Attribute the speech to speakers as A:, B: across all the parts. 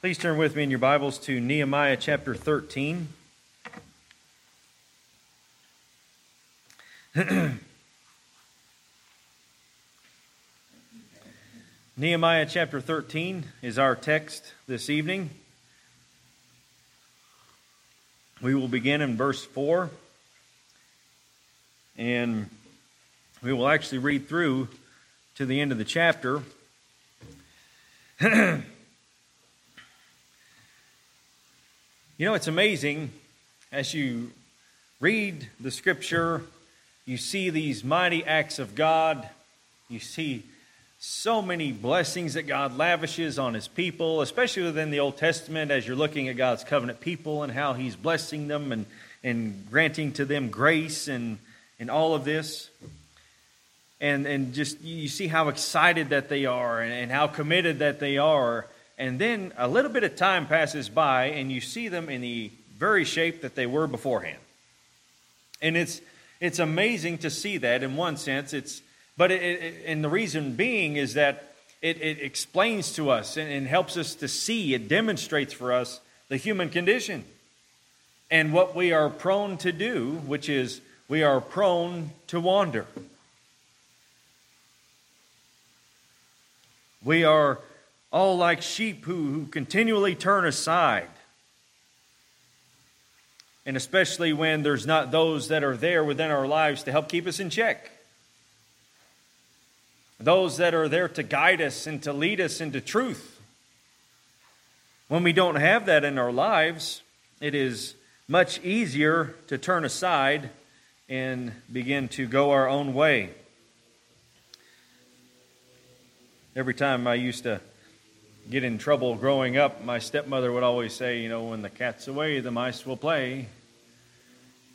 A: Please turn with me in your Bibles to Nehemiah chapter 13. Nehemiah chapter 13 is our text this evening. We will begin in verse 4, and we will actually read through to the end of the chapter. you know, it's amazing as you read the scripture, you see these mighty acts of God, you see so many blessings that God lavishes on his people, especially within the Old Testament as you're looking at God's covenant people and how he's blessing them and, and granting to them grace and, and all of this. And, and just you see how excited that they are and, and how committed that they are. And then a little bit of time passes by and you see them in the very shape that they were beforehand. And it's, it's amazing to see that in one sense. It's, but it, it, and the reason being is that it, it explains to us and, and helps us to see, it demonstrates for us the human condition and what we are prone to do, which is we are prone to wander. We are all like sheep who, who continually turn aside. And especially when there's not those that are there within our lives to help keep us in check those that are there to guide us and to lead us into truth. When we don't have that in our lives, it is much easier to turn aside and begin to go our own way. Every time I used to get in trouble growing up, my stepmother would always say, you know, when the cat's away, the mice will play.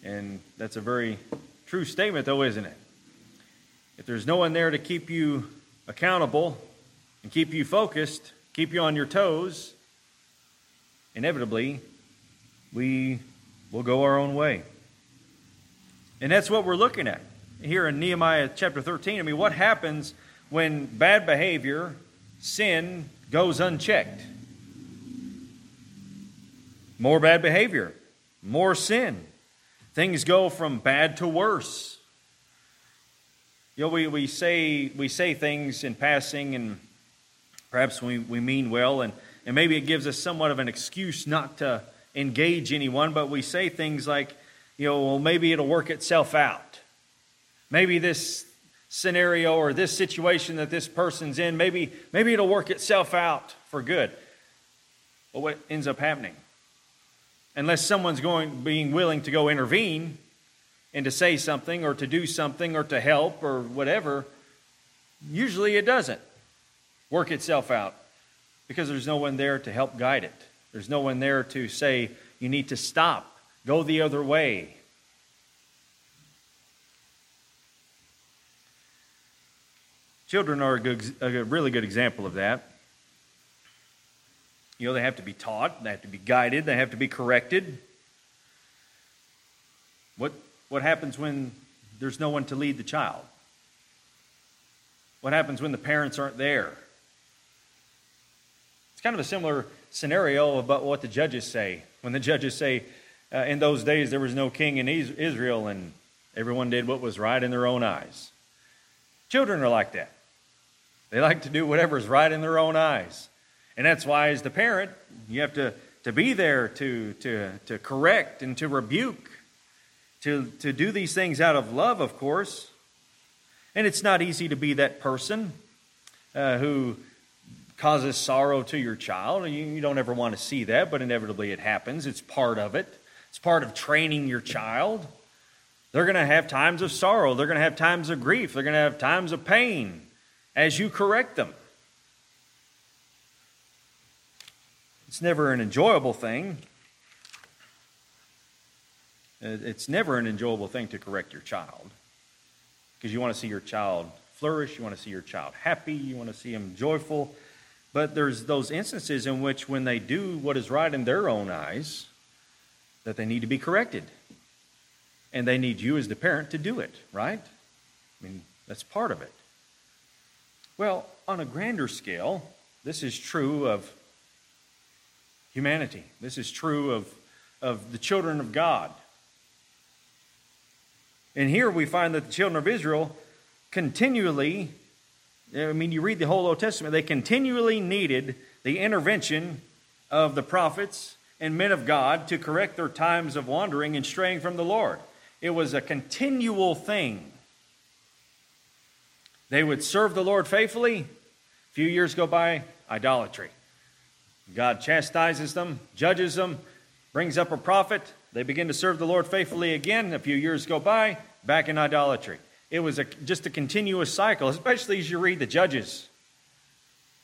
A: And that's a very true statement, though, isn't it? if there's no one there to keep you accountable and keep you focused, keep you on your toes, inevitably, we will go our own way. And that's what we're looking at here in Nehemiah chapter 13. I mean, what happens when bad behavior, sin, goes unchecked? More bad behavior, more sin. Things go from bad to worse. You know, we, we, say, we say things in passing, and perhaps we, we mean well, and, and maybe it gives us somewhat of an excuse not to engage anyone, but we say things like, you know, well, maybe it'll work itself out. Maybe this scenario or this situation that this person's in, maybe, maybe it'll work itself out for good. But what ends up happening? Unless someone's going, being willing to go intervene, and to say something or to do something or to help or whatever, usually it doesn't work itself out because there's no one there to help guide it. There's no one there to say, you need to stop, go the other way. Children are a, good, a really good example of that. You know, they have to be taught, they have to be guided, they have to be corrected. What what happens when there's no one to lead the child? What happens when the parents aren't there? It's kind of a similar scenario about what the judges say. When the judges say, uh, in those days there was no king in Israel and everyone did what was right in their own eyes. Children are like that. They like to do whatever is right in their own eyes. And that's why, as the parent, you have to, to be there to, to, to correct and to rebuke to, to do these things out of love, of course. And it's not easy to be that person uh, who causes sorrow to your child. You, you don't ever want to see that, but inevitably it happens. It's part of it, it's part of training your child. They're going to have times of sorrow, they're going to have times of grief, they're going to have times of pain as you correct them. It's never an enjoyable thing. It's never an enjoyable thing to correct your child because you want to see your child flourish, you want to see your child happy, you want to see them joyful. But there's those instances in which, when they do what is right in their own eyes, that they need to be corrected. And they need you as the parent to do it, right? I mean, that's part of it. Well, on a grander scale, this is true of humanity. This is true of, of the children of God. And here we find that the children of Israel continually, I mean, you read the whole Old Testament, they continually needed the intervention of the prophets and men of God to correct their times of wandering and straying from the Lord. It was a continual thing. They would serve the Lord faithfully. A few years go by, idolatry. God chastises them, judges them, brings up a prophet. They begin to serve the Lord faithfully again. A few years go by, back in idolatry. It was a, just a continuous cycle, especially as you read the Judges.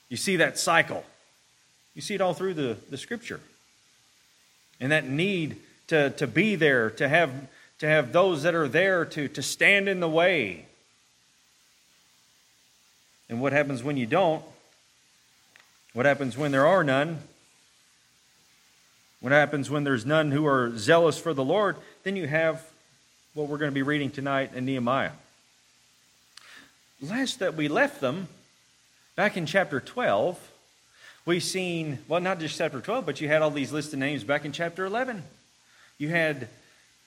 A: You see that cycle. You see it all through the, the scripture. And that need to, to be there, to have, to have those that are there to, to stand in the way. And what happens when you don't? What happens when there are none? What happens when there's none who are zealous for the Lord? Then you have what we're going to be reading tonight in Nehemiah. Last that we left them, back in chapter 12, we've seen, well, not just chapter 12, but you had all these listed names back in chapter 11. You had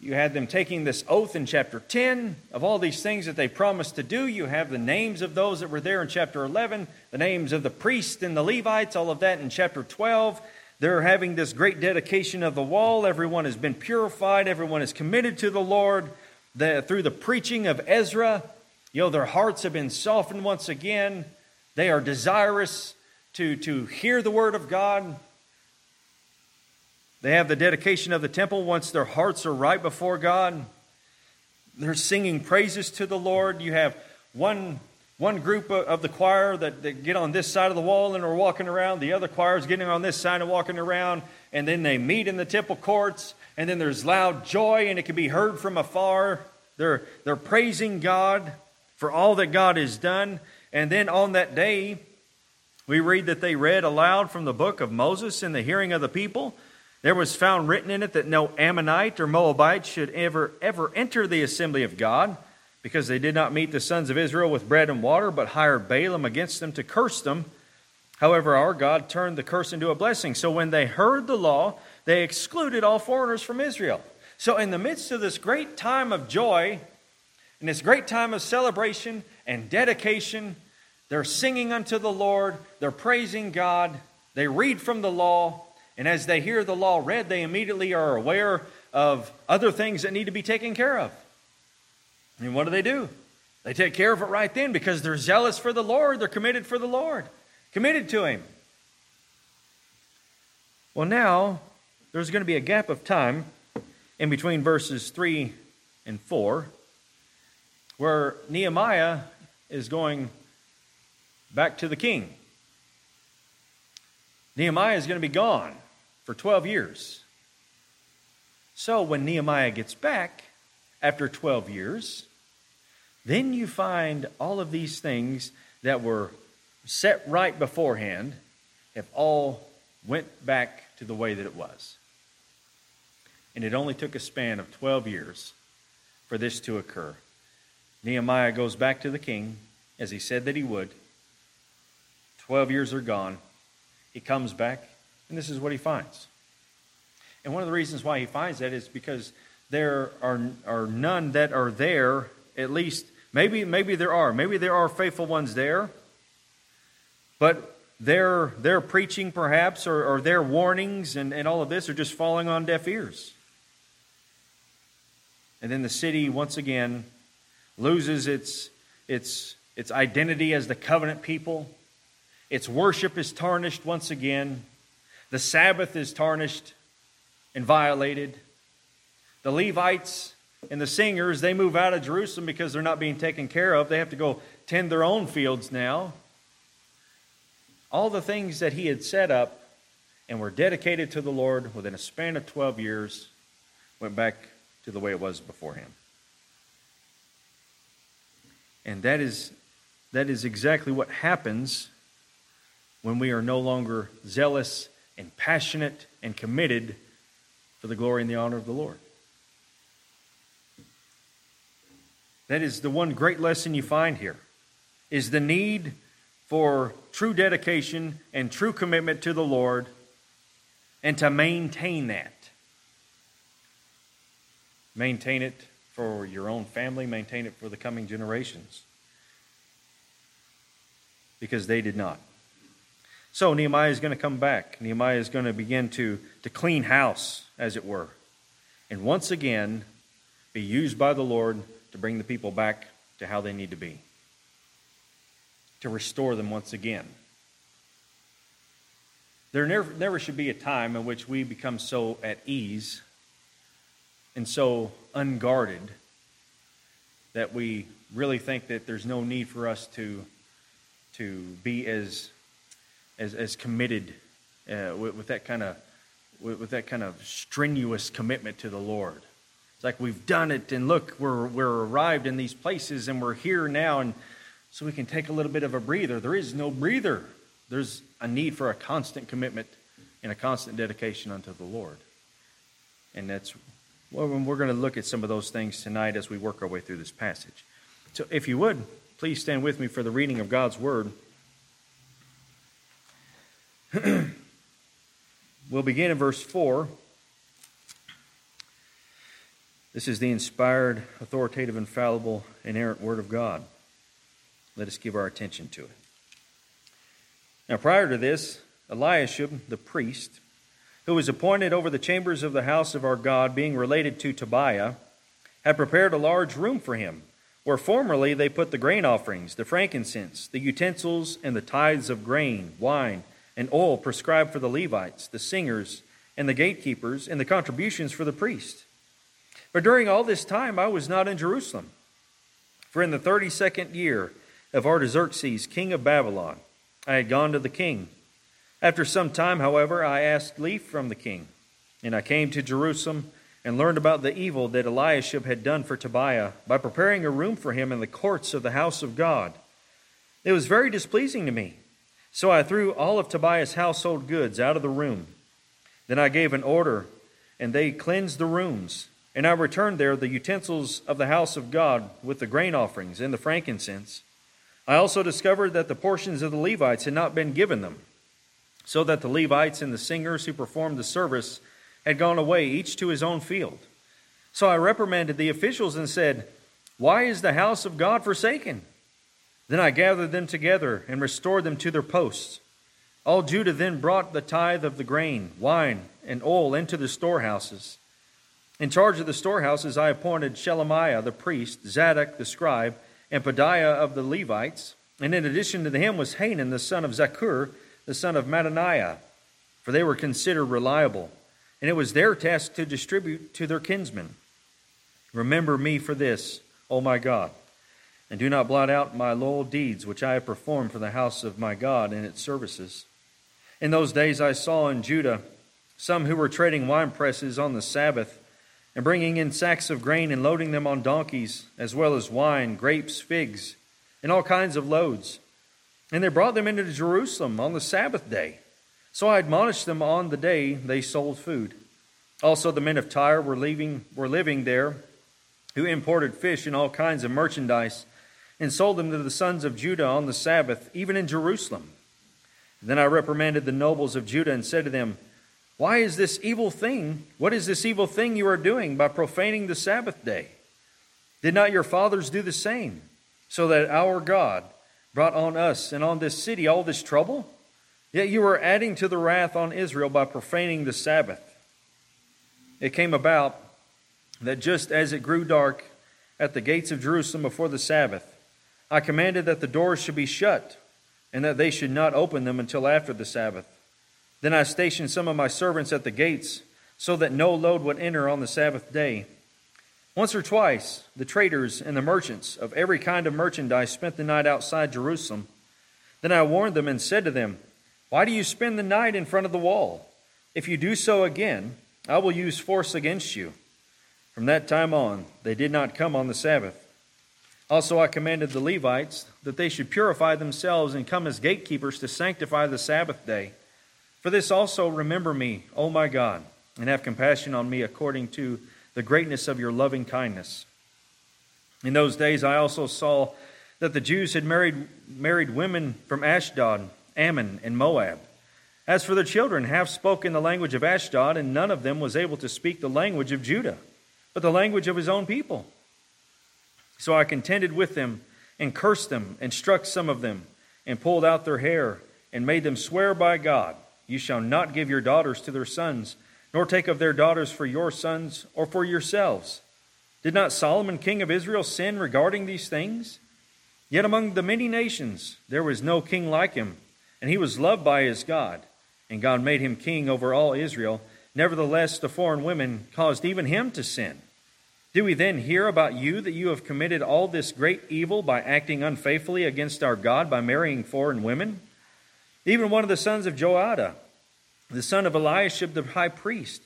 A: you had them taking this oath in chapter 10 of all these things that they promised to do. You have the names of those that were there in chapter 11, the names of the priests and the Levites, all of that in chapter 12. They're having this great dedication of the wall. Everyone has been purified, everyone is committed to the Lord. The, through the preaching of Ezra, you know, their hearts have been softened once again. They are desirous to, to hear the word of God. They have the dedication of the temple once their hearts are right before God. They're singing praises to the Lord. You have one, one group of the choir that, that get on this side of the wall and are walking around. The other choir is getting on this side and walking around. And then they meet in the temple courts. And then there's loud joy, and it can be heard from afar. They're, they're praising God for all that God has done. And then on that day, we read that they read aloud from the book of Moses in the hearing of the people. There was found written in it that no Ammonite or Moabite should ever, ever enter the assembly of God, because they did not meet the sons of Israel with bread and water, but hired Balaam against them to curse them. However, our God turned the curse into a blessing. So when they heard the law, they excluded all foreigners from Israel. So, in the midst of this great time of joy, in this great time of celebration and dedication, they're singing unto the Lord, they're praising God, they read from the law, and as they hear the law read, they immediately are aware of other things that need to be taken care of. And what do they do? They take care of it right then because they're zealous for the Lord. They're committed for the Lord, committed to Him. Well, now there's going to be a gap of time in between verses 3 and 4 where Nehemiah is going back to the king. Nehemiah is going to be gone for 12 years. So when Nehemiah gets back after 12 years, then you find all of these things that were set right beforehand have all went back to the way that it was. And it only took a span of 12 years for this to occur. Nehemiah goes back to the king, as he said that he would. 12 years are gone. He comes back and this is what he finds. And one of the reasons why he finds that is because there are, are none that are there, at least, maybe, maybe there are. Maybe there are faithful ones there. But their, their preaching, perhaps, or, or their warnings and, and all of this are just falling on deaf ears. And then the city, once again, loses its, its, its identity as the covenant people. Its worship is tarnished once again. The Sabbath is tarnished and violated. The Levites and the singers, they move out of Jerusalem because they're not being taken care of. They have to go tend their own fields now. All the things that he had set up and were dedicated to the Lord within a span of 12 years went back to the way it was before him. And that is, that is exactly what happens when we are no longer zealous and passionate and committed for the glory and the honor of the Lord. That is the one great lesson you find here is the need for true dedication and true commitment to the Lord and to maintain that. Maintain it for your own family, maintain it for the coming generations. Because they did not. So Nehemiah is going to come back. Nehemiah is going to begin to, to clean house, as it were. And once again, be used by the Lord to bring the people back to how they need to be, to restore them once again. There never, never should be a time in which we become so at ease and so unguarded that we really think that there's no need for us to, to be as as, as committed uh, with, with, that kind of with, with, that kind of strenuous commitment to the Lord. It's like we've done it, and look, we're we're arrived in these places, and we're here now, and so we can take a little bit of a breather. There is no breather. There's a need for a constant commitment and a constant dedication unto the Lord, and that's well, we're going to look at some of those things tonight as we work our way through this passage. So, if you would, please stand with me for the reading of God's Word. we'll begin in verse 4. This is the inspired, authoritative, infallible, inerrant Word of God. Let us give our attention to it. Now, prior to this, Eliashib, the priest, who was appointed over the chambers of the house of our God, being related to Tobiah, had prepared a large room for him, where formerly they put the grain offerings, the frankincense, the utensils, and the tithes of grain, wine, and oil prescribed for the Levites, the singers, and the gatekeepers, and the contributions for the priest. But during all this time I was not in Jerusalem. For in the thirty second year of Artaxerxes, king of Babylon, I had gone to the king. After some time, however, I asked leave from the king, and I came to Jerusalem and learned about the evil that Eliashib had done for Tobiah by preparing a room for him in the courts of the house of God. It was very displeasing to me so I threw all of Tobiah's household goods out of the room. Then I gave an order, and they cleansed the rooms. And I returned there the utensils of the house of God with the grain offerings and the frankincense. I also discovered that the portions of the Levites had not been given them, so that the Levites and the singers who performed the service had gone away, each to his own field. So I reprimanded the officials and said, Why is the house of God forsaken? Then I gathered them together and restored them to their posts. All Judah then brought the tithe of the grain, wine, and oil into the storehouses. In charge of the storehouses, I appointed Shelemiah the priest, Zadok the scribe, and Pedaiah of the Levites. And in addition to him was Hanan the son of Zaccur, the son of Mattaniah, for they were considered reliable. And it was their task to distribute to their kinsmen. Remember me for this, O my God and do not blot out my loyal deeds which I have performed for the house of my God in its services. In those days I saw in Judah some who were trading wine presses on the Sabbath and bringing in sacks of grain and loading them on donkeys, as well as wine, grapes, figs, and all kinds of loads. And they brought them into Jerusalem on the Sabbath day. So I admonished them on the day they sold food. Also, the men of Tyre were, leaving, were living there, who imported fish and all kinds of merchandise and sold them to the sons of Judah on the Sabbath, even in Jerusalem. Then I reprimanded the nobles of Judah and said to them, Why is this evil thing? What is this evil thing you are doing by profaning the Sabbath day? Did not your fathers do the same, so that our God brought on us and on this city all this trouble? Yet you are adding to the wrath on Israel by profaning the Sabbath. It came about that just as it grew dark at the gates of Jerusalem before the Sabbath, I commanded that the doors should be shut, and that they should not open them until after the Sabbath. Then I stationed some of my servants at the gates, so that no load would enter on the Sabbath day. Once or twice, the traders and the merchants of every kind of merchandise spent the night outside Jerusalem. Then I warned them and said to them, Why do you spend the night in front of the wall? If you do so again, I will use force against you. From that time on, they did not come on the Sabbath. Also, I commanded the Levites that they should purify themselves and come as gatekeepers to sanctify the Sabbath day. For this also remember me, O my God, and have compassion on me according to the greatness of your loving kindness. In those days, I also saw that the Jews had married, married women from Ashdod, Ammon, and Moab. As for the children, half spoke in the language of Ashdod, and none of them was able to speak the language of Judah, but the language of his own people. So I contended with them, and cursed them, and struck some of them, and pulled out their hair, and made them swear by God, You shall not give your daughters to their sons, nor take of their daughters for your sons, or for yourselves. Did not Solomon king of Israel sin regarding these things? Yet among the many nations there was no king like him, and he was loved by his God and God made him king over all Israel. Nevertheless, the foreign women caused even him to sin. Do we then hear about you that you have committed all this great evil by acting unfaithfully against our God by marrying foreign women? Even one of the sons of Joiada, the son of Eliashib the high priest,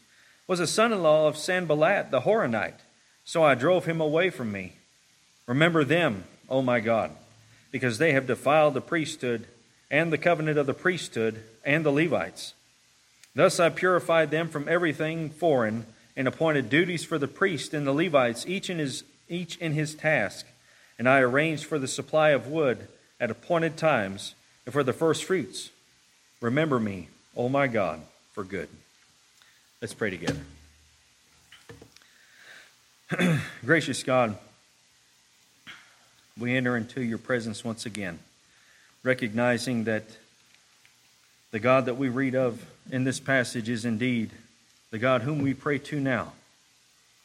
A: was a son in law of Sanballat the Horonite. So I drove him away from me. Remember them, O my God, because they have defiled the priesthood and the covenant of the priesthood and the Levites. Thus I purified them from everything foreign and appointed duties for the priest and the Levites, each in his, each in his task. And I arranged for the supply of wood at appointed times and for the first fruits. Remember me, O my God, for good. Let's pray together. Gracious God, we enter into your presence once again recognizing that the God that we read of in this passage is indeed the God whom we pray to now.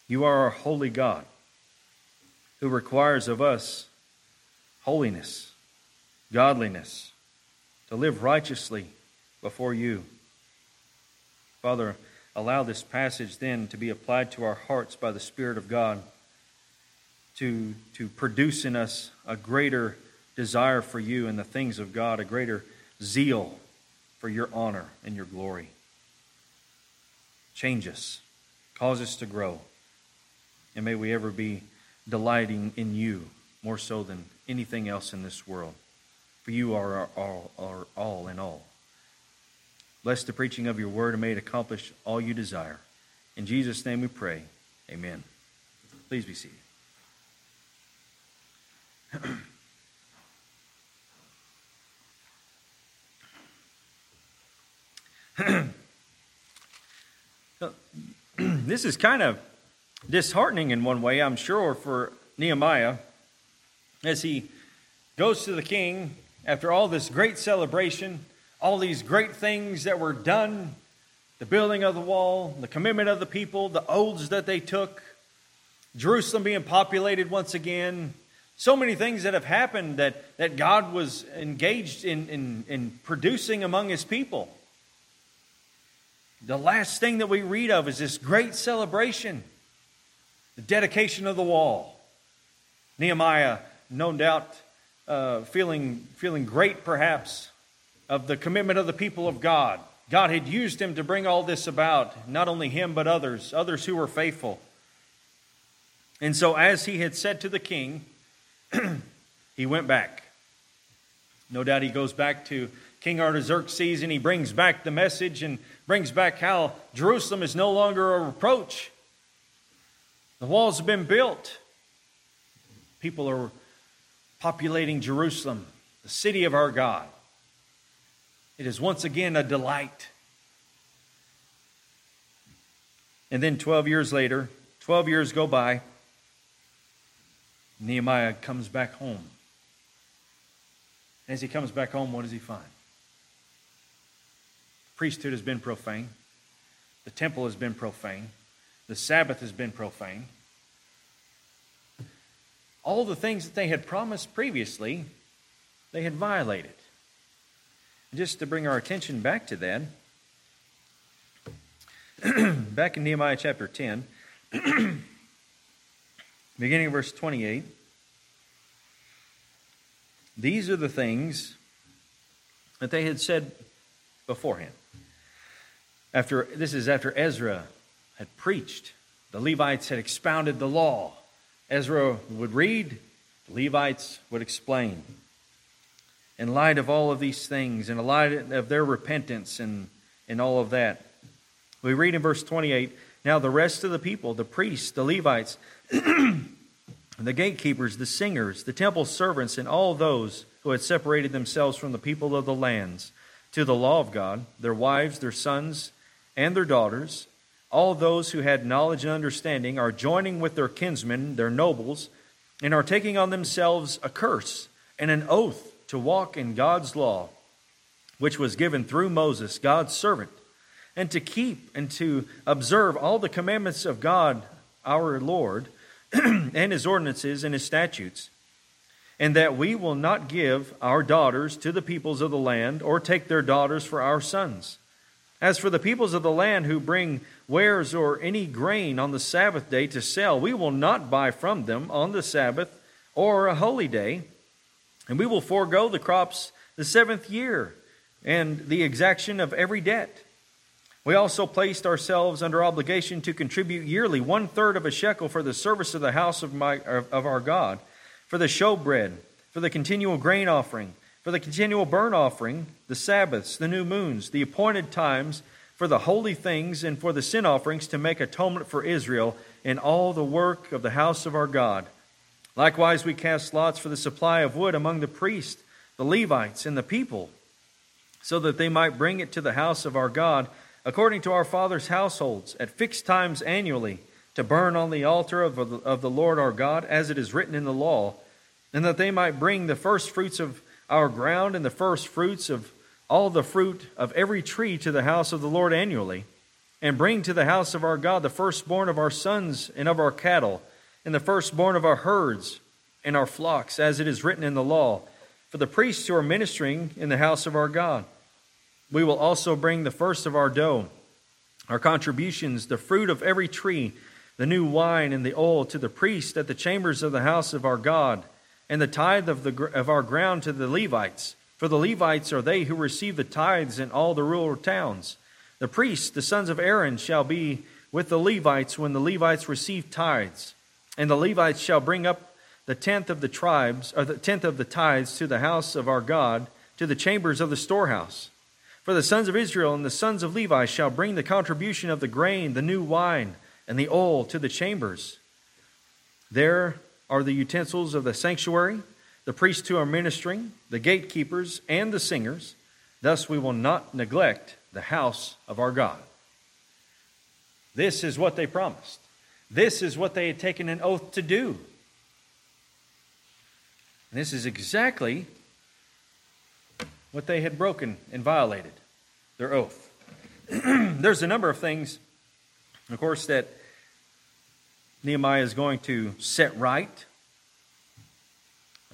A: You are our holy God who requires of us holiness, godliness, to live righteously before you. Father, allow this passage then to be applied to our hearts by the Spirit of God to, to produce in us a greater desire for you and the things of God, a greater zeal for your honor and your glory. Change us, cause us to grow, and may we ever be delighting in you more so than anything else in this world. For you are our all, our all in all. Bless the preaching of your word and may it accomplish all you desire. In Jesus' name we pray. Amen. Please be seated. this is kind of disheartening in one way, I'm sure, for Nehemiah as he goes to the king after all this great celebration, all these great things that were done the building of the wall, the commitment of the people, the oaths that they took, Jerusalem being populated once again. So many things that have happened that, that God was engaged in, in, in producing among his people. The last thing that we read of is this great celebration the dedication of the wall. Nehemiah, no doubt, uh, feeling, feeling great perhaps of the commitment of the people of God. God had used him to bring all this about, not only him, but others, others who were faithful. And so, as he had said to the king, he went back. No doubt he goes back to King Artaxerxes and he brings back the message and brings back how Jerusalem is no longer a reproach. The walls have been built. People are populating Jerusalem, the city of our God. It is once again a delight. And then 12 years later, 12 years go by, Nehemiah comes back home. As he comes back home, what does he find? Priesthood has been profane. The temple has been profane. The Sabbath has been profane. All the things that they had promised previously, they had violated. Just to bring our attention back to that, back in Nehemiah chapter 10, beginning of verse 28, these are the things that they had said beforehand after this is after Ezra had preached. The Levites had expounded the law. Ezra would read, the Levites would explain. In light of all of these things, in light of their repentance and, and all of that, we read in verse 28 Now the rest of the people, the priests, the Levites, the gatekeepers, the singers, the temple servants, and all those who had separated themselves from the people of the lands, to the law of God, their wives, their sons, and their daughters, all those who had knowledge and understanding are joining with their kinsmen, their nobles, and are taking on themselves a curse and an oath to walk in God's law, which was given through Moses, God's servant, and to keep and to observe all the commandments of God our Lord, and his ordinances and his statutes and that we will not give our daughters to the peoples of the land or take their daughters for our sons. As for the peoples of the land who bring wares or any grain on the Sabbath day to sell, we will not buy from them on the Sabbath or a holy day, and we will forego the crops the seventh year and the exaction of every debt. We also placed ourselves under obligation to contribute yearly one third of a shekel for the service of the house of, my, of our God for the showbread, for the continual grain offering, for the continual burnt offering, the Sabbaths, the new moons, the appointed times, for the holy things, and for the sin offerings to make atonement for Israel in all the work of the house of our God. Likewise, we cast lots for the supply of wood among the priests, the Levites, and the people, so that they might bring it to the house of our God according to our fathers' households at fixed times annually to burn on the altar of the, of the Lord our God, as it is written in the law and that they might bring the first fruits of our ground and the first fruits of all the fruit of every tree to the house of the Lord annually, and bring to the house of our God the firstborn of our sons and of our cattle, and the firstborn of our herds and our flocks, as it is written in the law, for the priests who are ministering in the house of our God. We will also bring the first of our dough, our contributions, the fruit of every tree, the new wine and the oil to the priest at the chambers of the house of our God and the tithe of, the, of our ground to the Levites. For the Levites are they who receive the tithes in all the rural towns. The priests, the sons of Aaron, shall be with the Levites when the Levites receive tithes. And the Levites shall bring up the tenth of the tribes, or the tenth of the tithes to the house of our God, to the chambers of the storehouse. For the sons of Israel and the sons of Levi shall bring the contribution of the grain, the new wine, and the oil to the chambers. There are the utensils of the sanctuary, the priests who are ministering, the gatekeepers, and the singers. Thus we will not neglect the house of our God. This is what they promised. This is what they had taken an oath to do. And this is exactly what they had broken and violated their oath. There's a number of things, of course, that Nehemiah is going to set right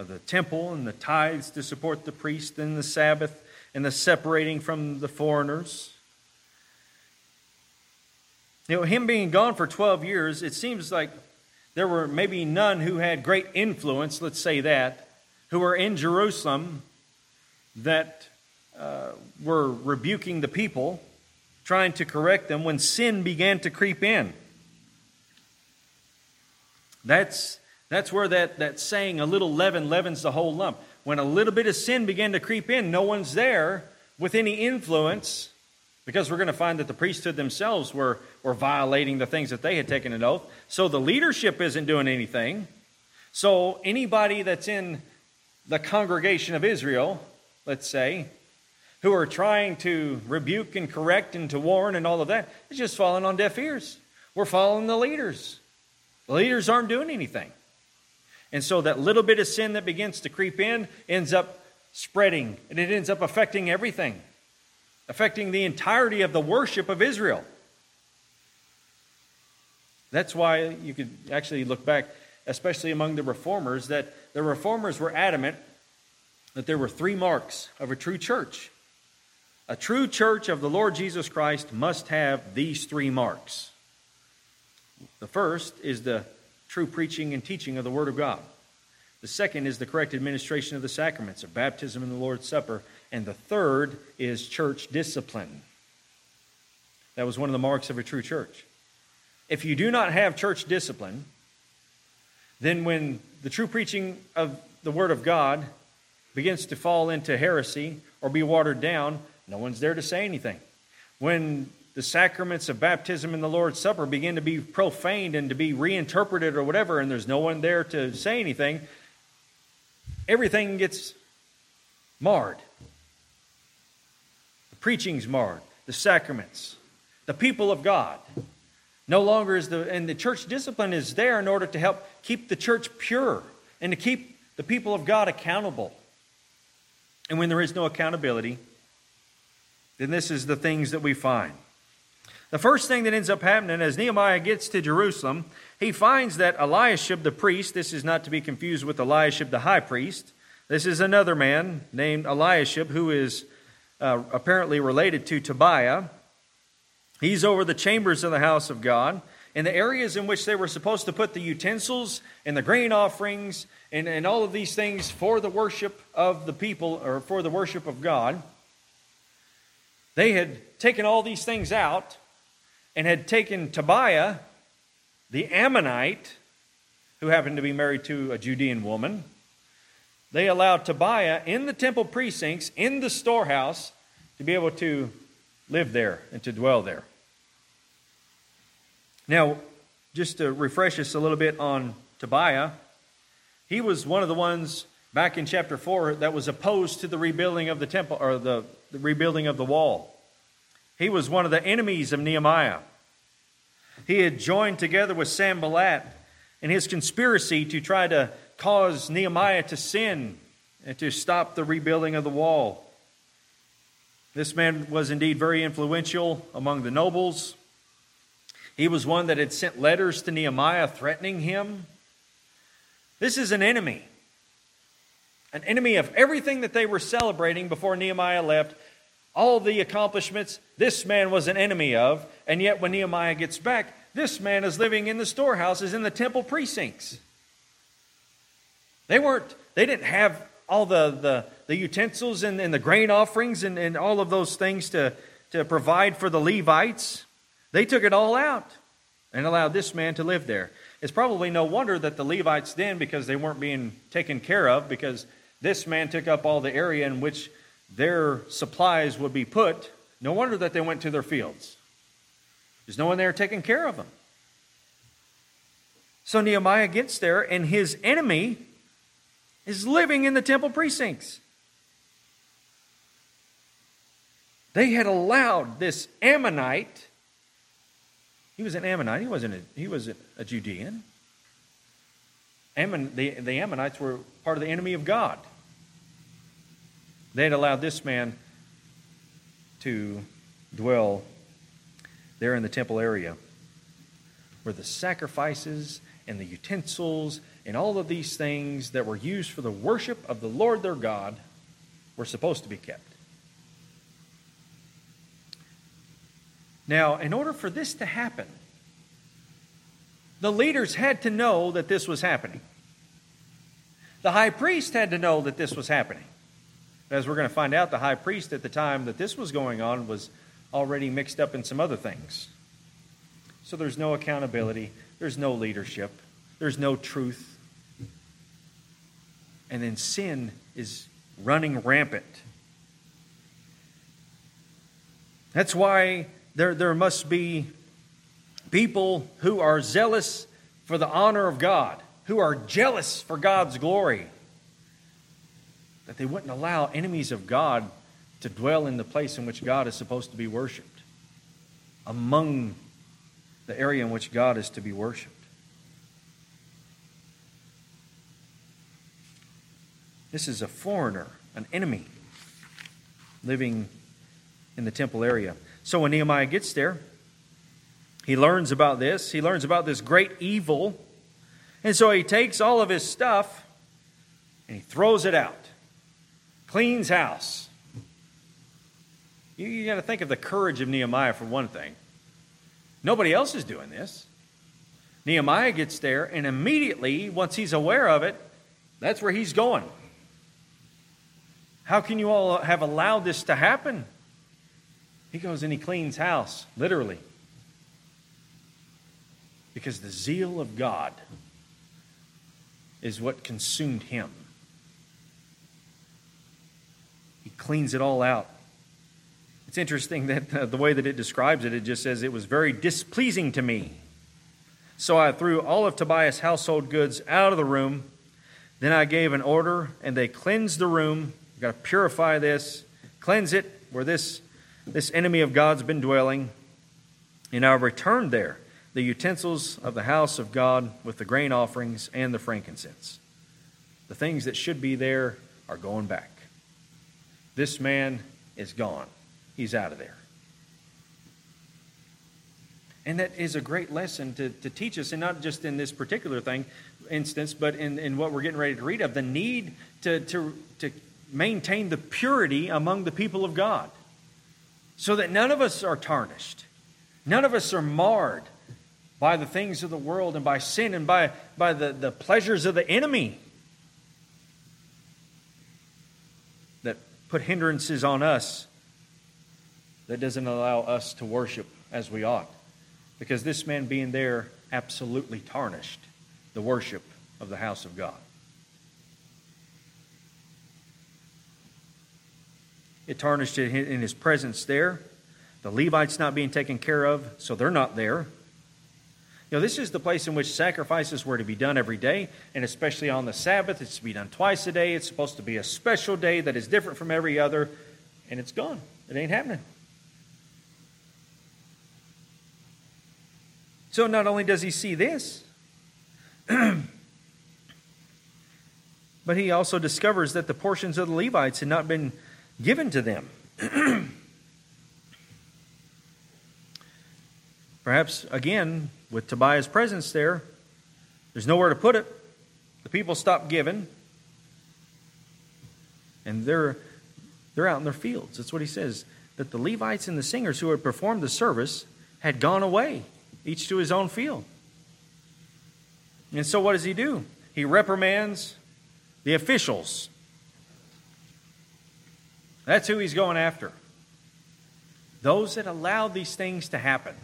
A: the temple and the tithes to support the priest and the Sabbath and the separating from the foreigners. You know, him being gone for 12 years, it seems like there were maybe none who had great influence, let's say that, who were in Jerusalem that uh, were rebuking the people, trying to correct them when sin began to creep in. That's, that's where that, that saying, a little leaven leavens the whole lump. When a little bit of sin began to creep in, no one's there with any influence because we're going to find that the priesthood themselves were, were violating the things that they had taken an oath. So the leadership isn't doing anything. So anybody that's in the congregation of Israel, let's say, who are trying to rebuke and correct and to warn and all of that, is just falling on deaf ears. We're following the leaders. Leaders aren't doing anything. And so that little bit of sin that begins to creep in ends up spreading, and it ends up affecting everything, affecting the entirety of the worship of Israel. That's why you could actually look back, especially among the reformers, that the reformers were adamant that there were three marks of a true church. A true church of the Lord Jesus Christ must have these three marks. The first is the true preaching and teaching of the Word of God. The second is the correct administration of the sacraments of baptism and the Lord's Supper. And the third is church discipline. That was one of the marks of a true church. If you do not have church discipline, then when the true preaching of the Word of God begins to fall into heresy or be watered down, no one's there to say anything. When the sacraments of baptism and the Lord's Supper begin to be profaned and to be reinterpreted or whatever, and there's no one there to say anything, everything gets marred. The preaching's marred, the sacraments, the people of God. No longer is the, and the church discipline is there in order to help keep the church pure and to keep the people of God accountable. And when there is no accountability, then this is the things that we find. The first thing that ends up happening as Nehemiah gets to Jerusalem, he finds that Eliashib the priest, this is not to be confused with Eliashib the high priest, this is another man named Eliashib who is uh, apparently related to Tobiah. He's over the chambers of the house of God. In the areas in which they were supposed to put the utensils and the grain offerings and, and all of these things for the worship of the people or for the worship of God, they had taken all these things out and had taken Tobiah, the Ammonite, who happened to be married to a Judean woman. They allowed Tobiah in the temple precincts, in the storehouse, to be able to live there and to dwell there. Now, just to refresh us a little bit on Tobiah, he was one of the ones back in chapter 4 that was opposed to the rebuilding of the temple or the, the rebuilding of the wall. He was one of the enemies of Nehemiah. He had joined together with Sanballat in his conspiracy to try to cause Nehemiah to sin and to stop the rebuilding of the wall. This man was indeed very influential among the nobles. He was one that had sent letters to Nehemiah threatening him. This is an enemy, an enemy of everything that they were celebrating before Nehemiah left. All the accomplishments this man was an enemy of, and yet when Nehemiah gets back, this man is living in the storehouses in the temple precincts. They weren't, they didn't have all the, the, the utensils and, and the grain offerings and, and all of those things to, to provide for the Levites. They took it all out and allowed this man to live there. It's probably no wonder that the Levites then, because they weren't being taken care of, because this man took up all the area in which their supplies would be put, no wonder that they went to their fields. There's no one there taking care of them. So Nehemiah gets there, and his enemy is living in the temple precincts. They had allowed this Ammonite he was an Ammonite. He wasn't a, he was a Judean. Ammon, the, the Ammonites were part of the enemy of God. They had allowed this man to dwell there in the temple area where the sacrifices and the utensils and all of these things that were used for the worship of the Lord their God were supposed to be kept. Now, in order for this to happen, the leaders had to know that this was happening. The high priest had to know that this was happening. As we're going to find out, the high priest at the time that this was going on was already mixed up in some other things. So there's no accountability, there's no leadership, there's no truth. And then sin is running rampant. That's why there, there must be people who are zealous for the honor of God, who are jealous for God's glory, that they wouldn't allow enemies of God to dwell in the place in which God is supposed to be worshiped, among the area in which God is to be worshiped. This is a foreigner, an enemy, living in the temple area. So when Nehemiah gets there, he learns about this. He learns about this great evil. And so he takes all of his stuff and he throws it out, cleans house. You, you got to think of the courage of Nehemiah for one thing. Nobody else is doing this. Nehemiah gets there, and immediately, once he's aware of it, that's where he's going. How can you all have allowed this to happen? He goes and he cleans house, literally. Because the zeal of God is what consumed him. He cleans it all out. It's interesting that uh, the way that it describes it, it just says it was very displeasing to me. So I threw all of Tobiah's household goods out of the room. Then I gave an order, and they cleansed the room. You've got to purify this, cleanse it where this this enemy of God's been dwelling, and I returned there the utensils of the house of God with the grain offerings and the frankincense. The things that should be there are going back. This man is gone. He's out of there. And that is a great lesson to, to teach us, and not just in this particular thing, instance, but in, in what we're getting ready to read of the need to, to, to maintain the purity among the people of God so that none of us are tarnished, none of us are marred by the things of the world and by sin and by, by the, the pleasures of the enemy that put hindrances on us that doesn't allow us to worship as we ought. Because this man being there absolutely tarnished the worship of the house of God. It tarnished it in his presence there. The Levites not being taken care of, so they're not there. You know, this is the place in which sacrifices were to be done every day, and especially on the Sabbath. It's to be done twice a day. It's supposed to be a special day that is different from every other, and it's gone. It ain't happening. So not only does he see this, but he also discovers that the portions of the Levites had not been given to them. Perhaps, again, with Tobiah's presence there, there's nowhere to put it. The people stop giving, and they're, they're out in their fields. That's what he says. That the Levites and the singers who had performed the service had gone away, each to his own field. And so, what does he do? He reprimands the officials that's who he's going after. Those that allowed these things to happen.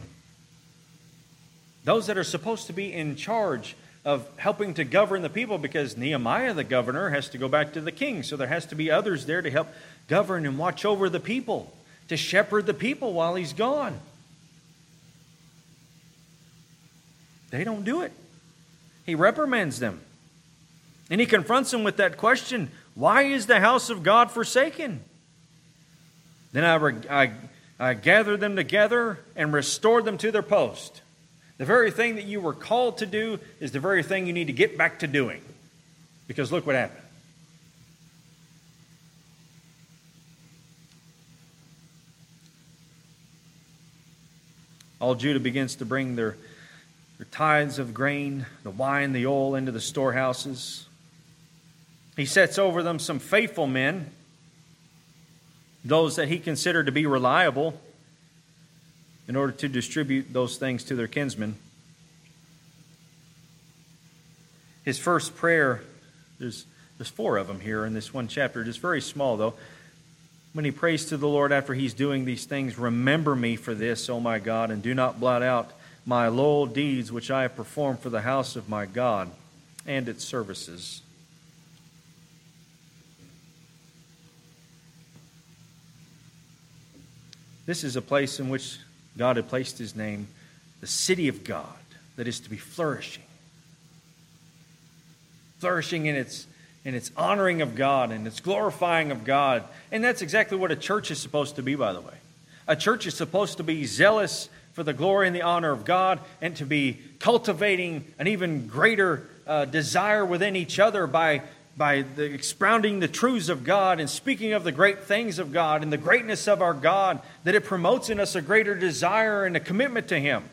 A: Those that are supposed to be in charge of helping to govern the people because Nehemiah, the governor, has to go back to the king. So there has to be others there to help govern and watch over the people, to shepherd the people while he's gone. They don't do it. He reprimands them. And he confronts them with that question why is the house of God forsaken? Then I, I, I gathered them together and restored them to their post. The very thing that you were called to do is the very thing you need to get back to doing. Because look what happened. All Judah begins to bring their, their tithes of grain, the wine, the oil into the storehouses. He sets over them some faithful men those that he considered to be reliable in order to distribute those things to their kinsmen. His first prayer, there's, there's four of them here in this one chapter, just very small though. When he prays to the Lord after he's doing these things, remember me for this, O my God, and do not blot out my loyal deeds which I have performed for the house of my God and its services. This is a place in which God had placed his name, the city of God, that is to be flourishing. Flourishing in its, in its honoring of God and its glorifying of God. And that's exactly what a church is supposed to be, by the way. A church is supposed to be zealous for the glory and the honor of God and to be cultivating an even greater uh, desire within each other by by the expounding the truths of God and speaking of the great things of God and the greatness of our God, that it promotes in us a greater desire and a commitment to Him.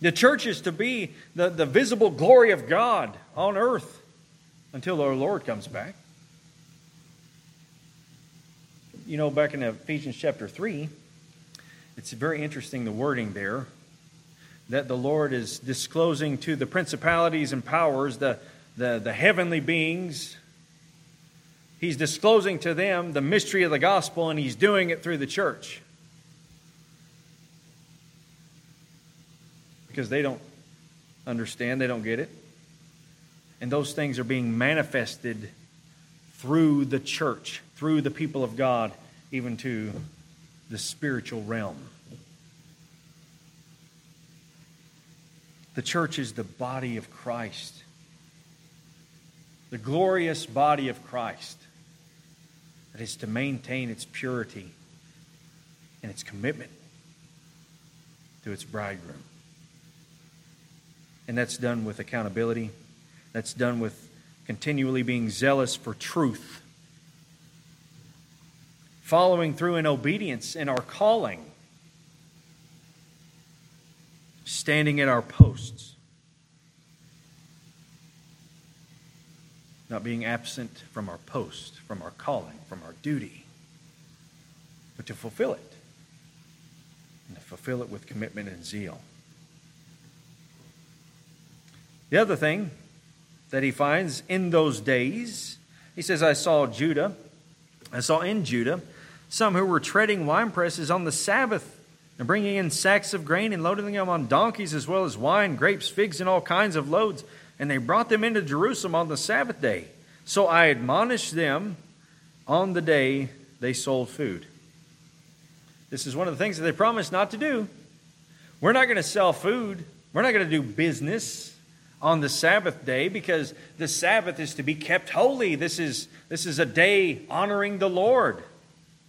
A: The church is to be the, the visible glory of God on earth until our Lord comes back. You know, back in Ephesians chapter 3, it's very interesting the wording there that the Lord is disclosing to the principalities and powers the the, the heavenly beings. He's disclosing to them the mystery of the gospel, and he's doing it through the church. Because they don't understand, they don't get it. And those things are being manifested through the church, through the people of God, even to the spiritual realm. The church is the body of Christ the glorious body of Christ that is to maintain its purity and its commitment to its bridegroom. And that's done with accountability. That's done with continually being zealous for truth. Following through in obedience in our calling. Standing at our posts. Not being absent from our post, from our calling, from our duty, but to fulfill it. And to fulfill it with commitment and zeal. The other thing that he finds in those days, he says, I saw Judah, I saw in Judah some who were treading wine presses on the Sabbath and bringing in sacks of grain and loading them on donkeys as well as wine, grapes, figs, and all kinds of loads. And they brought them into Jerusalem on the Sabbath day. So I admonished them on the day they sold food. This is one of the things that they promised not to do. We're not going to sell food, we're not going to do business on the Sabbath day because the Sabbath is to be kept holy. This is, this is a day honoring the Lord.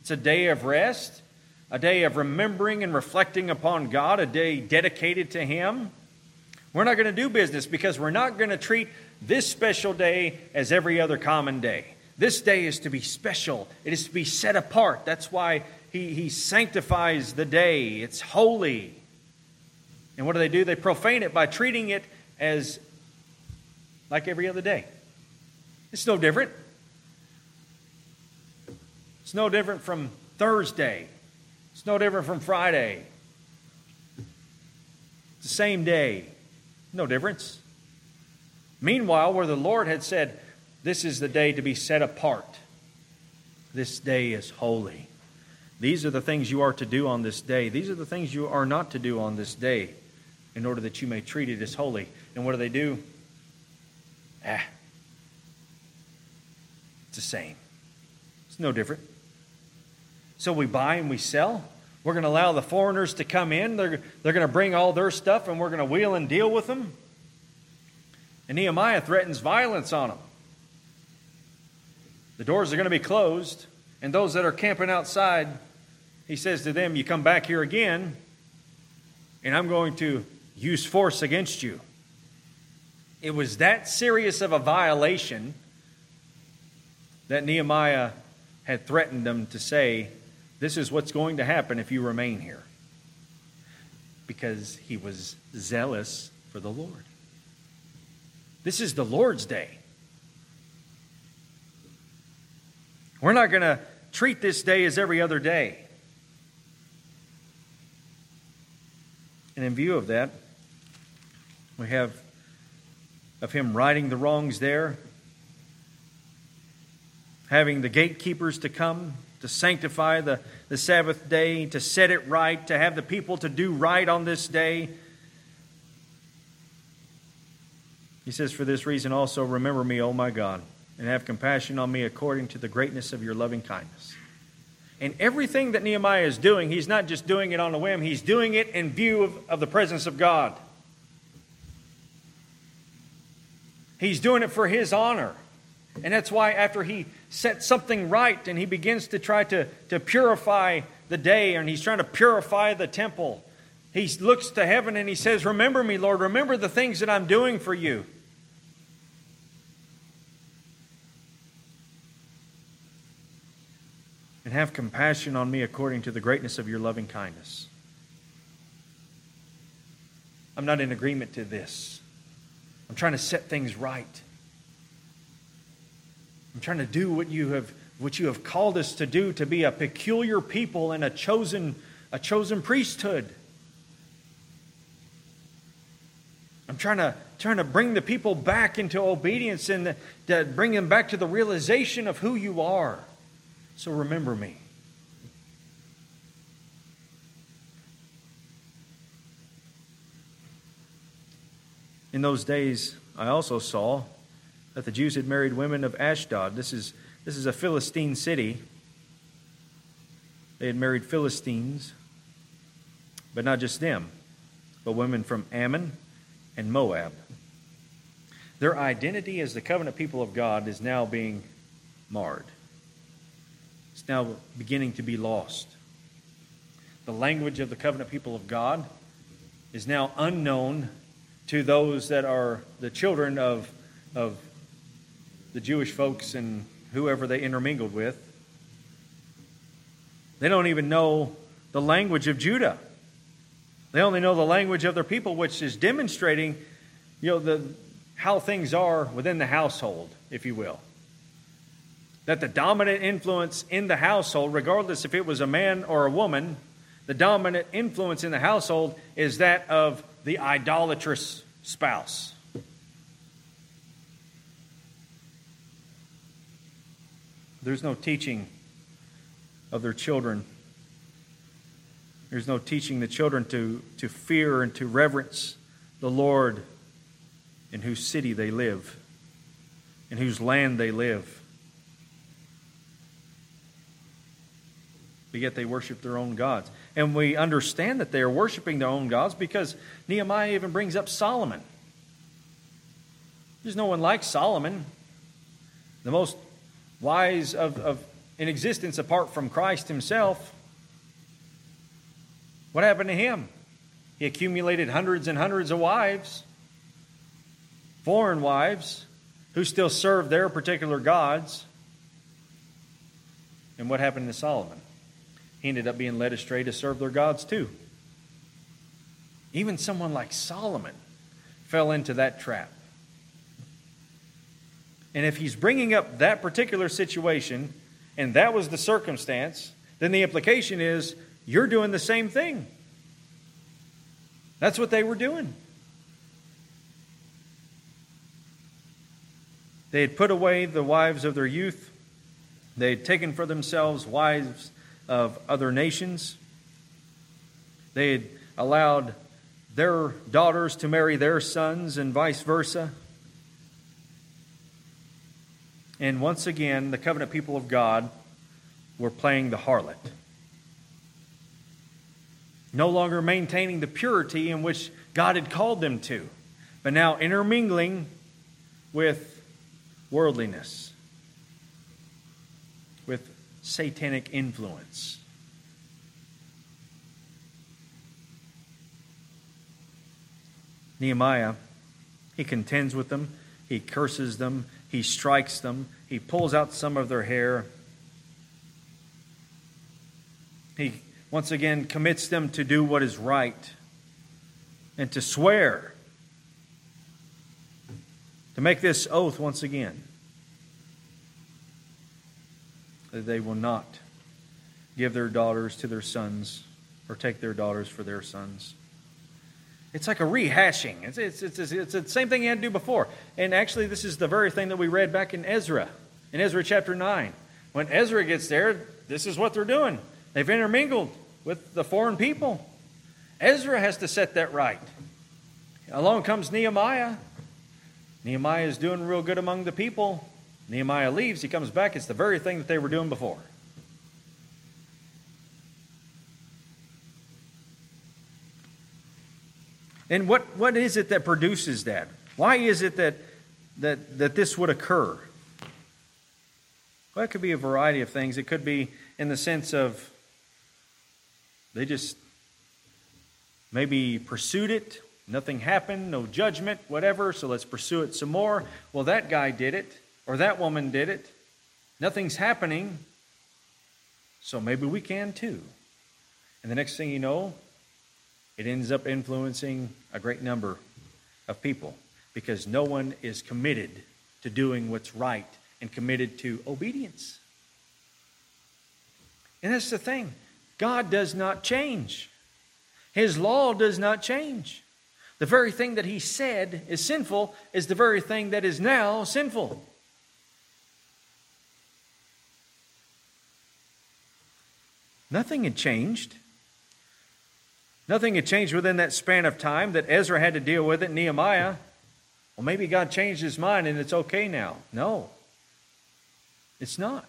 A: It's a day of rest, a day of remembering and reflecting upon God, a day dedicated to Him. We're not going to do business because we're not going to treat this special day as every other common day. This day is to be special, it is to be set apart. That's why He, he sanctifies the day, it's holy. And what do they do? They profane it by treating it as like every other day. It's no different. It's no different from Thursday. It's no different from Friday. It's the same day. No difference. Meanwhile, where the Lord had said, This is the day to be set apart, this day is holy. These are the things you are to do on this day. These are the things you are not to do on this day in order that you may treat it as holy. And what do they do? Ah, it's the same. It's no different. So we buy and we sell. We're going to allow the foreigners to come in. They're, they're going to bring all their stuff and we're going to wheel and deal with them. And Nehemiah threatens violence on them. The doors are going to be closed, and those that are camping outside, he says to them, You come back here again, and I'm going to use force against you. It was that serious of a violation that Nehemiah had threatened them to say, This is what's going to happen if you remain here. Because he was zealous for the Lord. This is the Lord's day. We're not going to treat this day as every other day. And in view of that, we have of him righting the wrongs there, having the gatekeepers to come to sanctify the, the Sabbath day, to set it right, to have the people to do right on this day. He says, For this reason also, remember me, O my God, and have compassion on me according to the greatness of your loving kindness. And everything that Nehemiah is doing, he's not just doing it on a whim, he's doing it in view of, of the presence of God. He's doing it for his honor. And that's why, after he sets something right and he begins to try to, to purify the day and he's trying to purify the temple, he looks to heaven and he says, Remember me, Lord. Remember the things that I'm doing for you. And have compassion on me according to the greatness of your loving kindness. I'm not in agreement to this. I'm trying to set things right. I'm trying to do what you have what you have called us to do to be a peculiar people and a chosen a chosen priesthood. I'm trying to trying to bring the people back into obedience and to bring them back to the realization of who you are. So remember me. In those days, I also saw that the Jews had married women of Ashdod. This is, this is a Philistine city. They had married Philistines, but not just them, but women from Ammon and Moab. Their identity as the covenant people of God is now being marred. It's now beginning to be lost. the language of the covenant people of God, is now unknown to those that are the children of, of the Jewish folks and whoever they intermingled with. They don't even know the language of Judah. They only know the language of their people, which is demonstrating, you know, the, how things are within the household, if you will. That the dominant influence in the household, regardless if it was a man or a woman, the dominant influence in the household is that of the idolatrous spouse. There's no teaching of their children. There's no teaching the children to, to fear and to reverence the Lord in whose city they live, in whose land they live. But yet they worship their own gods. And we understand that they are worshiping their own gods because Nehemiah even brings up Solomon. There's no one like Solomon, the most wise of, of in existence apart from Christ himself. What happened to him? He accumulated hundreds and hundreds of wives, foreign wives, who still served their particular gods. And what happened to Solomon? He ended up being led astray to serve their gods too. Even someone like Solomon fell into that trap. And if he's bringing up that particular situation, and that was the circumstance, then the implication is you're doing the same thing. That's what they were doing. They had put away the wives of their youth. They had taken for themselves wives of other nations. They had allowed their daughters to marry their sons and vice versa. And once again, the covenant people of God were playing the harlot. No longer maintaining the purity in which God had called them to, but now intermingling with worldliness with satanic influence. Nehemiah, he contends with them, he curses them, he strikes them, he pulls out some of their hair. He once again commits them to do what is right and to swear, to make this oath once again that they will not give their daughters to their sons or take their daughters for their sons. It's like a rehashing. It's, it's, it's, it's, the same thing he had to do before. And actually, this is the very thing that we read back in Ezra, in Ezra chapter 9. When Ezra gets there, this is what they're doing. They've intermingled with the foreign people. Ezra has to set that right. Along comes Nehemiah. Nehemiah is doing real good among the people. Nehemiah leaves, he comes back, it's the very thing that they were doing before. And what, what is it that produces that? Why is it that, that, that this would occur? Well, it could be a variety of things. It could be in the sense of they just maybe pursued it, nothing happened, no judgment, whatever, so let's pursue it some more. Well, that guy did it or that woman did it. Nothing's happening. So maybe we can too. And the next thing you know, it ends up influencing a great number of people because no one is committed to doing what's right and committed to obedience. And that's the thing God does not change, His law does not change. The very thing that He said is sinful is the very thing that is now sinful. Nothing had changed. Nothing had changed within that span of time that Ezra had to deal with it, Nehemiah. Well, maybe God changed his mind and it's okay now. No, it's not.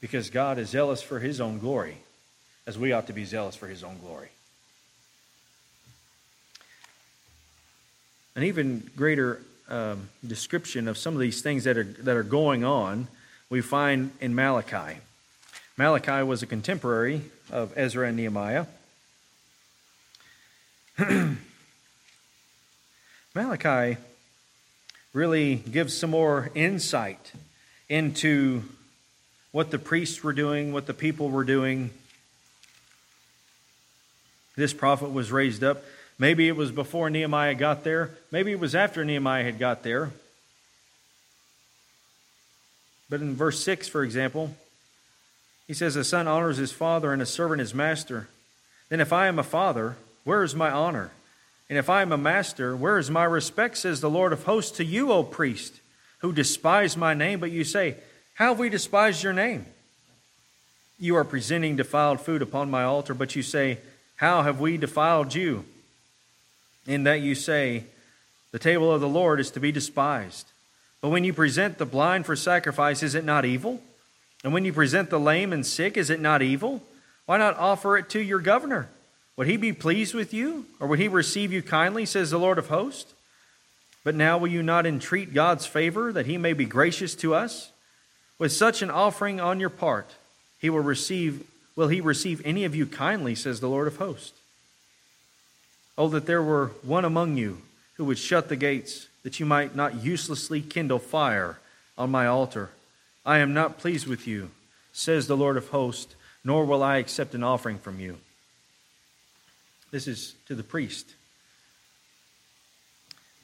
A: Because God is zealous for his own glory, as we ought to be zealous for his own glory. An even greater um, description of some of these things that are, that are going on we find in Malachi. Malachi was a contemporary of Ezra and Nehemiah. Malachi really gives some more insight into what the priests were doing, what the people were doing. This prophet was raised up. Maybe it was before Nehemiah got there. Maybe it was after Nehemiah had got there. But in verse 6, for example, he says, A son honors his father and a servant his master. Then if I am a father, where is my honor? And if I am a master, where is my respect, says the Lord of hosts, to you, O priest, who despise my name? But you say, How have we despised your name? You are presenting defiled food upon my altar, but you say, How have we defiled you? In that you say, The table of the Lord is to be despised. But when you present the blind for sacrifice, is it not evil? And when you present the lame and sick, is it not evil? Why not offer it to your governor? Would he be pleased with you? Or would he receive you kindly, says the Lord of hosts? But now will you not entreat God's favor that he may be gracious to us? With such an offering on your part, he will receive will he receive any of you kindly, says the Lord of hosts. Oh, that there were one among you who would shut the gates that you might not uselessly kindle fire on my altar. I am not pleased with you, says the Lord of hosts, nor will I accept an offering from you. This is to the priest.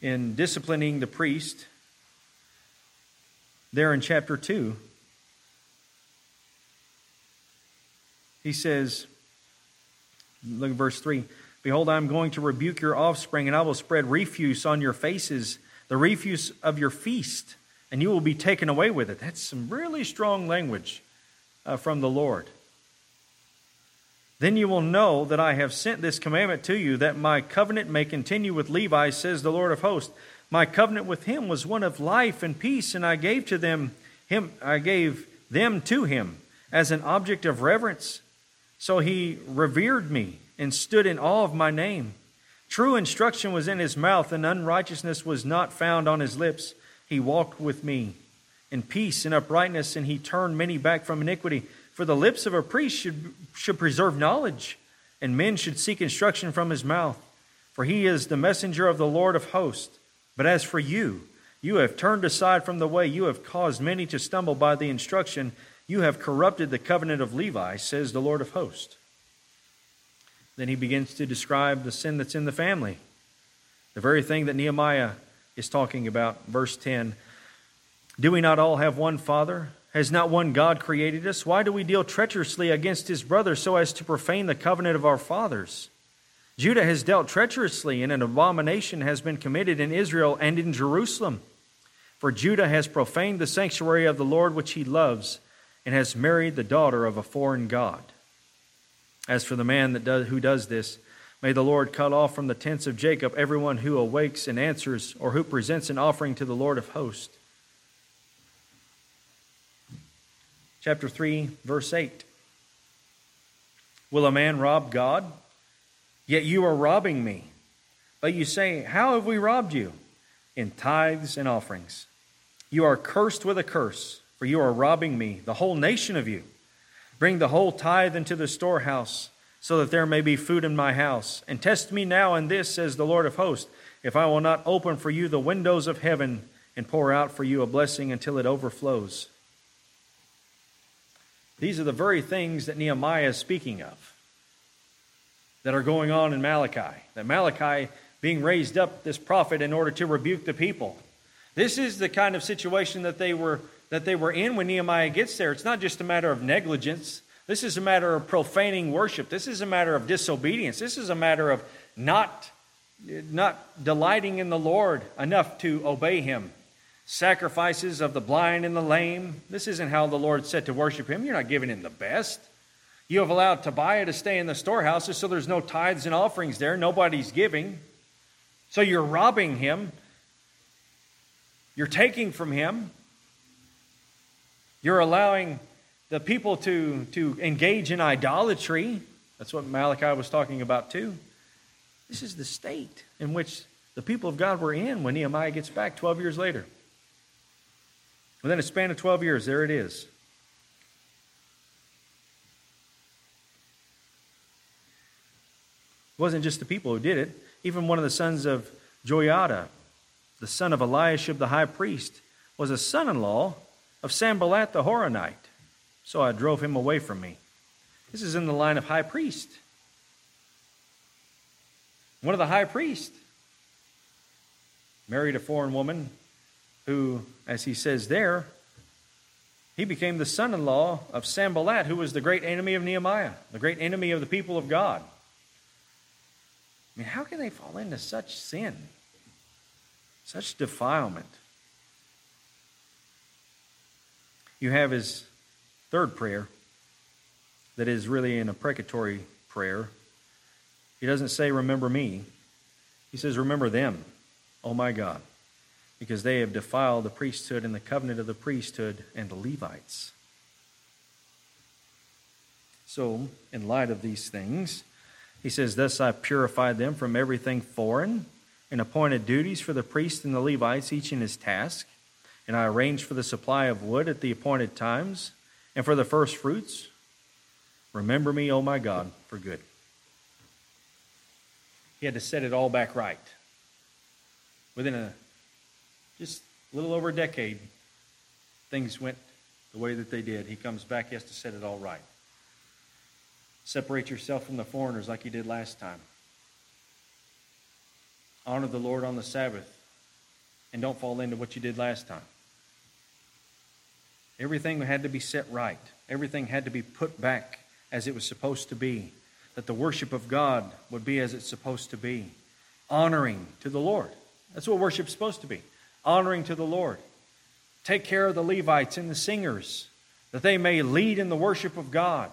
A: In disciplining the priest, there in chapter 2, he says, look at verse 3 Behold, I am going to rebuke your offspring, and I will spread refuse on your faces the refuse of your feast, and you will be taken away with it. That's some really strong language uh, from the Lord. Then you will know that I have sent this commandment to you, that my covenant may continue with Levi, says the Lord of hosts. My covenant with him was one of life and peace, and I gave to them him I gave them to him as an object of reverence. So he revered me and stood in awe of my name. True instruction was in his mouth, and unrighteousness was not found on his lips. He walked with me in peace and uprightness, and he turned many back from iniquity. For the lips of a priest should, should preserve knowledge, and men should seek instruction from his mouth. For he is the messenger of the Lord of hosts. But as for you, you have turned aside from the way, you have caused many to stumble by the instruction, you have corrupted the covenant of Levi, says the Lord of hosts. Then he begins to describe the sin that's in the family. The very thing that Nehemiah is talking about. Verse 10 Do we not all have one Father? Has not one God created us? Why do we deal treacherously against his brother so as to profane the covenant of our fathers? Judah has dealt treacherously, and an abomination has been committed in Israel and in Jerusalem. For Judah has profaned the sanctuary of the Lord which he loves, and has married the daughter of a foreign God. As for the man that does, who does this, may the Lord cut off from the tents of Jacob everyone who awakes and answers, or who presents an offering to the Lord of hosts. Chapter 3, verse 8. Will a man rob God? Yet you are robbing me. But you say, How have we robbed you? In tithes and offerings. You are cursed with a curse, for you are robbing me, the whole nation of you. Bring the whole tithe into the storehouse, so that there may be food in my house. And test me now in this, says the Lord of hosts, if I will not open for you the windows of heaven and pour out for you a blessing until it overflows. These are the very things that Nehemiah is speaking of that are going on in Malachi. That Malachi being raised up, this prophet, in order to rebuke the people. This is the kind of situation that they were that they were in when Nehemiah gets there. It's not just a matter of negligence. This is a matter of profaning worship. This is a matter of disobedience. This is a matter of not, not delighting in the Lord enough to obey Him. Sacrifices of the blind and the lame. This isn't how the Lord said to worship Him. You're not giving Him the best. You have allowed Tobiah to stay in the storehouses so there's no tithes and offerings there. Nobody's giving. So you're robbing Him. You're taking from Him. You're allowing the people to, to engage in idolatry. That's what Malachi was talking about, too. This is the state in which the people of God were in when Nehemiah gets back 12 years later. Within a span of 12 years, there it is. It wasn't just the people who did it. Even one of the sons of Joiada, the son of Eliashib the high priest, was a son in law of Sanballat the Horonite. So I drove him away from me. This is in the line of high priest. One of the high priests married a foreign woman who, as he says there, he became the son in law of Sanballat, who was the great enemy of Nehemiah, the great enemy of the people of God. I mean, how can they fall into such sin, such defilement? You have his third prayer that is really an imprecatory prayer. He doesn't say, Remember me. He says, Remember them, oh my God, because they have defiled the priesthood and the covenant of the priesthood and the Levites. So, in light of these things, he says, Thus I purified them from everything foreign and appointed duties for the priests and the Levites, each in his task. And I arranged for the supply of wood at the appointed times and for the first fruits. Remember me, O my God, for good. He had to set it all back right. Within a just a little over a decade, things went the way that they did. He comes back, he has to set it all right. Separate yourself from the foreigners like you did last time. Honor the Lord on the Sabbath. And don't fall into what you did last time. Everything had to be set right, everything had to be put back as it was supposed to be. That the worship of God would be as it's supposed to be. Honoring to the Lord. That's what worship's supposed to be. Honoring to the Lord. Take care of the Levites and the singers, that they may lead in the worship of God.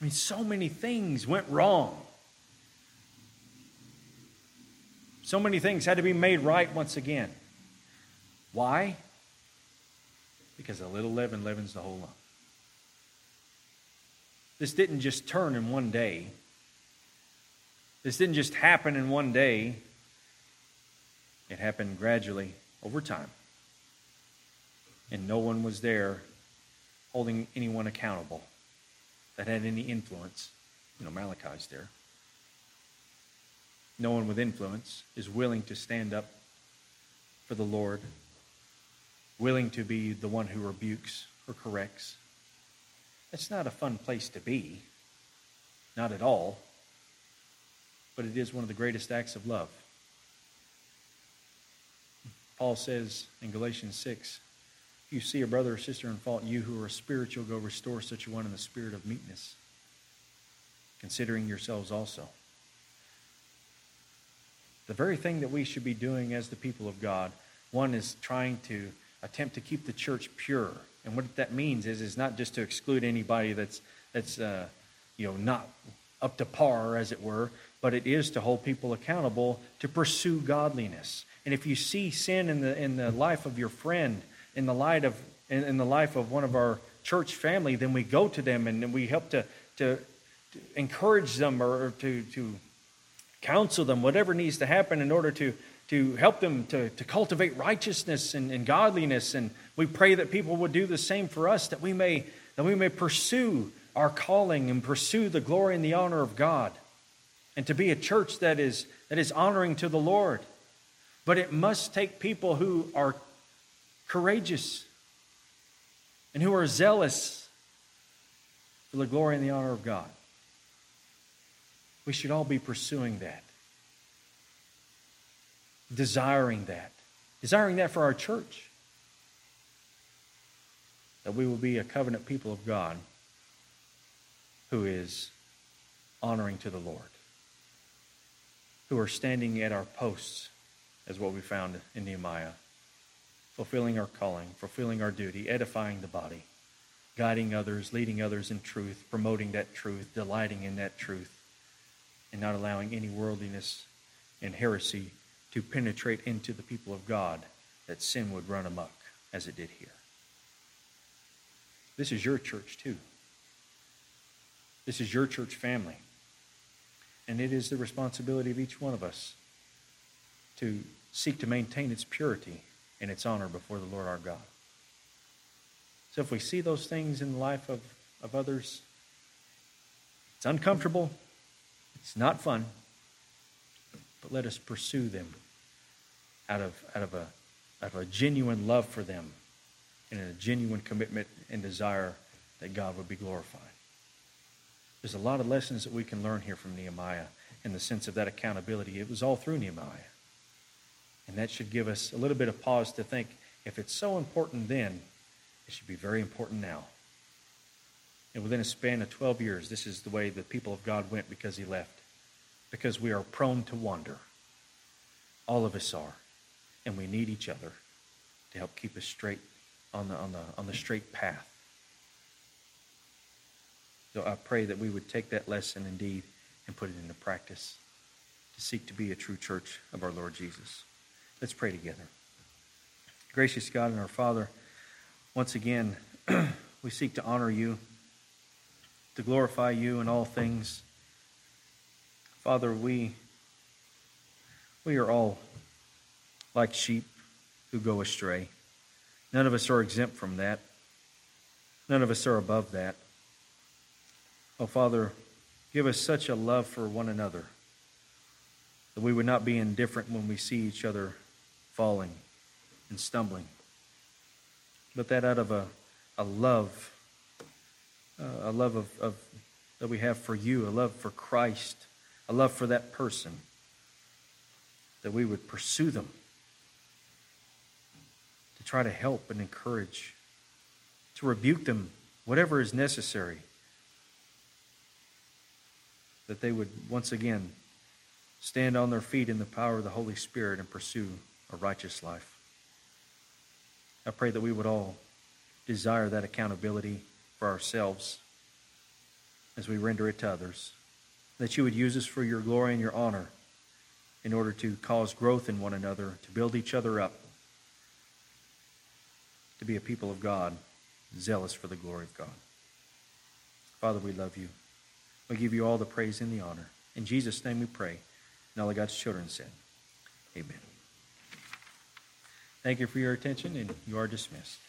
A: I mean, so many things went wrong. So many things had to be made right once again. Why? Because a little leaven leavens the whole lump. This didn't just turn in one day. This didn't just happen in one day. It happened gradually over time. And no one was there holding anyone accountable that had any influence. You know, Malachi's there. No one with influence is willing to stand up for the Lord, willing to be the one who rebukes or corrects. It's not a fun place to be, not at all, but it is one of the greatest acts of love. Paul says in Galatians 6 if you see a brother or sister in fault, you who are spiritual, go restore such a one in the spirit of meekness, considering yourselves also. The very thing that we should be doing as the people of God, one is trying to attempt to keep the church pure. And what that means is, is not just to exclude anybody that's, that's uh, you know, not up to par, as it were, but it is to hold people accountable to pursue godliness. And if you see sin in the, in the life of your friend, in the light of in, in the life of one of our church family, then we go to them and we help to, to, to encourage them or to, to counsel them, whatever needs to happen in order to, to help them to, to cultivate righteousness and, and godliness. And we pray that people would do the same for us, that we may, that we may pursue our calling and pursue the glory and the honor of God. And to be a church that is, that is honoring to the Lord. But it must take people who are courageous, and who are zealous for the glory and the honor of God. We should all be pursuing that, desiring that, desiring that for our church. That we will be a covenant people of God who is honoring to the Lord, who are standing at our posts, as what we found in Nehemiah fulfilling our calling, fulfilling our duty, edifying the body, guiding others, leading others in truth, promoting that truth, delighting in that truth, and not allowing any worldliness and heresy to penetrate into the people of God that sin would run amok as it did here. This is your church too. This is your church family. And it is the responsibility of each one of us to seek to maintain its purity and its honor before the Lord our God. So if we see those things in the life of, of others, It's uncomfortable, it's not fun, but let us pursue them out of, out of, a, out of a genuine love for them and a genuine commitment and desire that God would be glorified. There's a lot of lessons that we can learn here from Nehemiah in the sense of that accountability. It was all through Nehemiah. And that should give us a little bit of pause to think if it's so important then, it should be very important now. And within a span of 12 years, this is the way the people of God went because he left. Because we are prone to wander. All of us are. And we need each other to help keep us straight on the, on the, on the straight path. So I pray that we would take that lesson indeed and put it into practice to seek to be a true church of our Lord Jesus. Let's pray together. Gracious God and our Father, once again, we seek to honor you, to glorify you in all things. Father, we, we are all like sheep who go astray. None of us are exempt from that. None of us are above that. Oh, Father, give us such a love for one another that we would not be indifferent when we see each other falling and stumbling, but that out of a, a love, uh, a love of, of, that we have for you, a love for Christ, a love for that person, that we would pursue them, to try to help and encourage, to rebuke them, whatever is necessary that they would once again stand on their feet in the power of the Holy Spirit and pursue a righteous life. I pray that we would all desire that accountability for ourselves as we render it to others, that you would use us for your glory and your honor in order to cause growth in one another, to build each other up, to be a people of God, zealous for the glory of God. Father, we love you. We give you all the praise and the honor. In Jesus' name we pray. And all of God's children said, Amen. Thank you for your attention, and you are dismissed.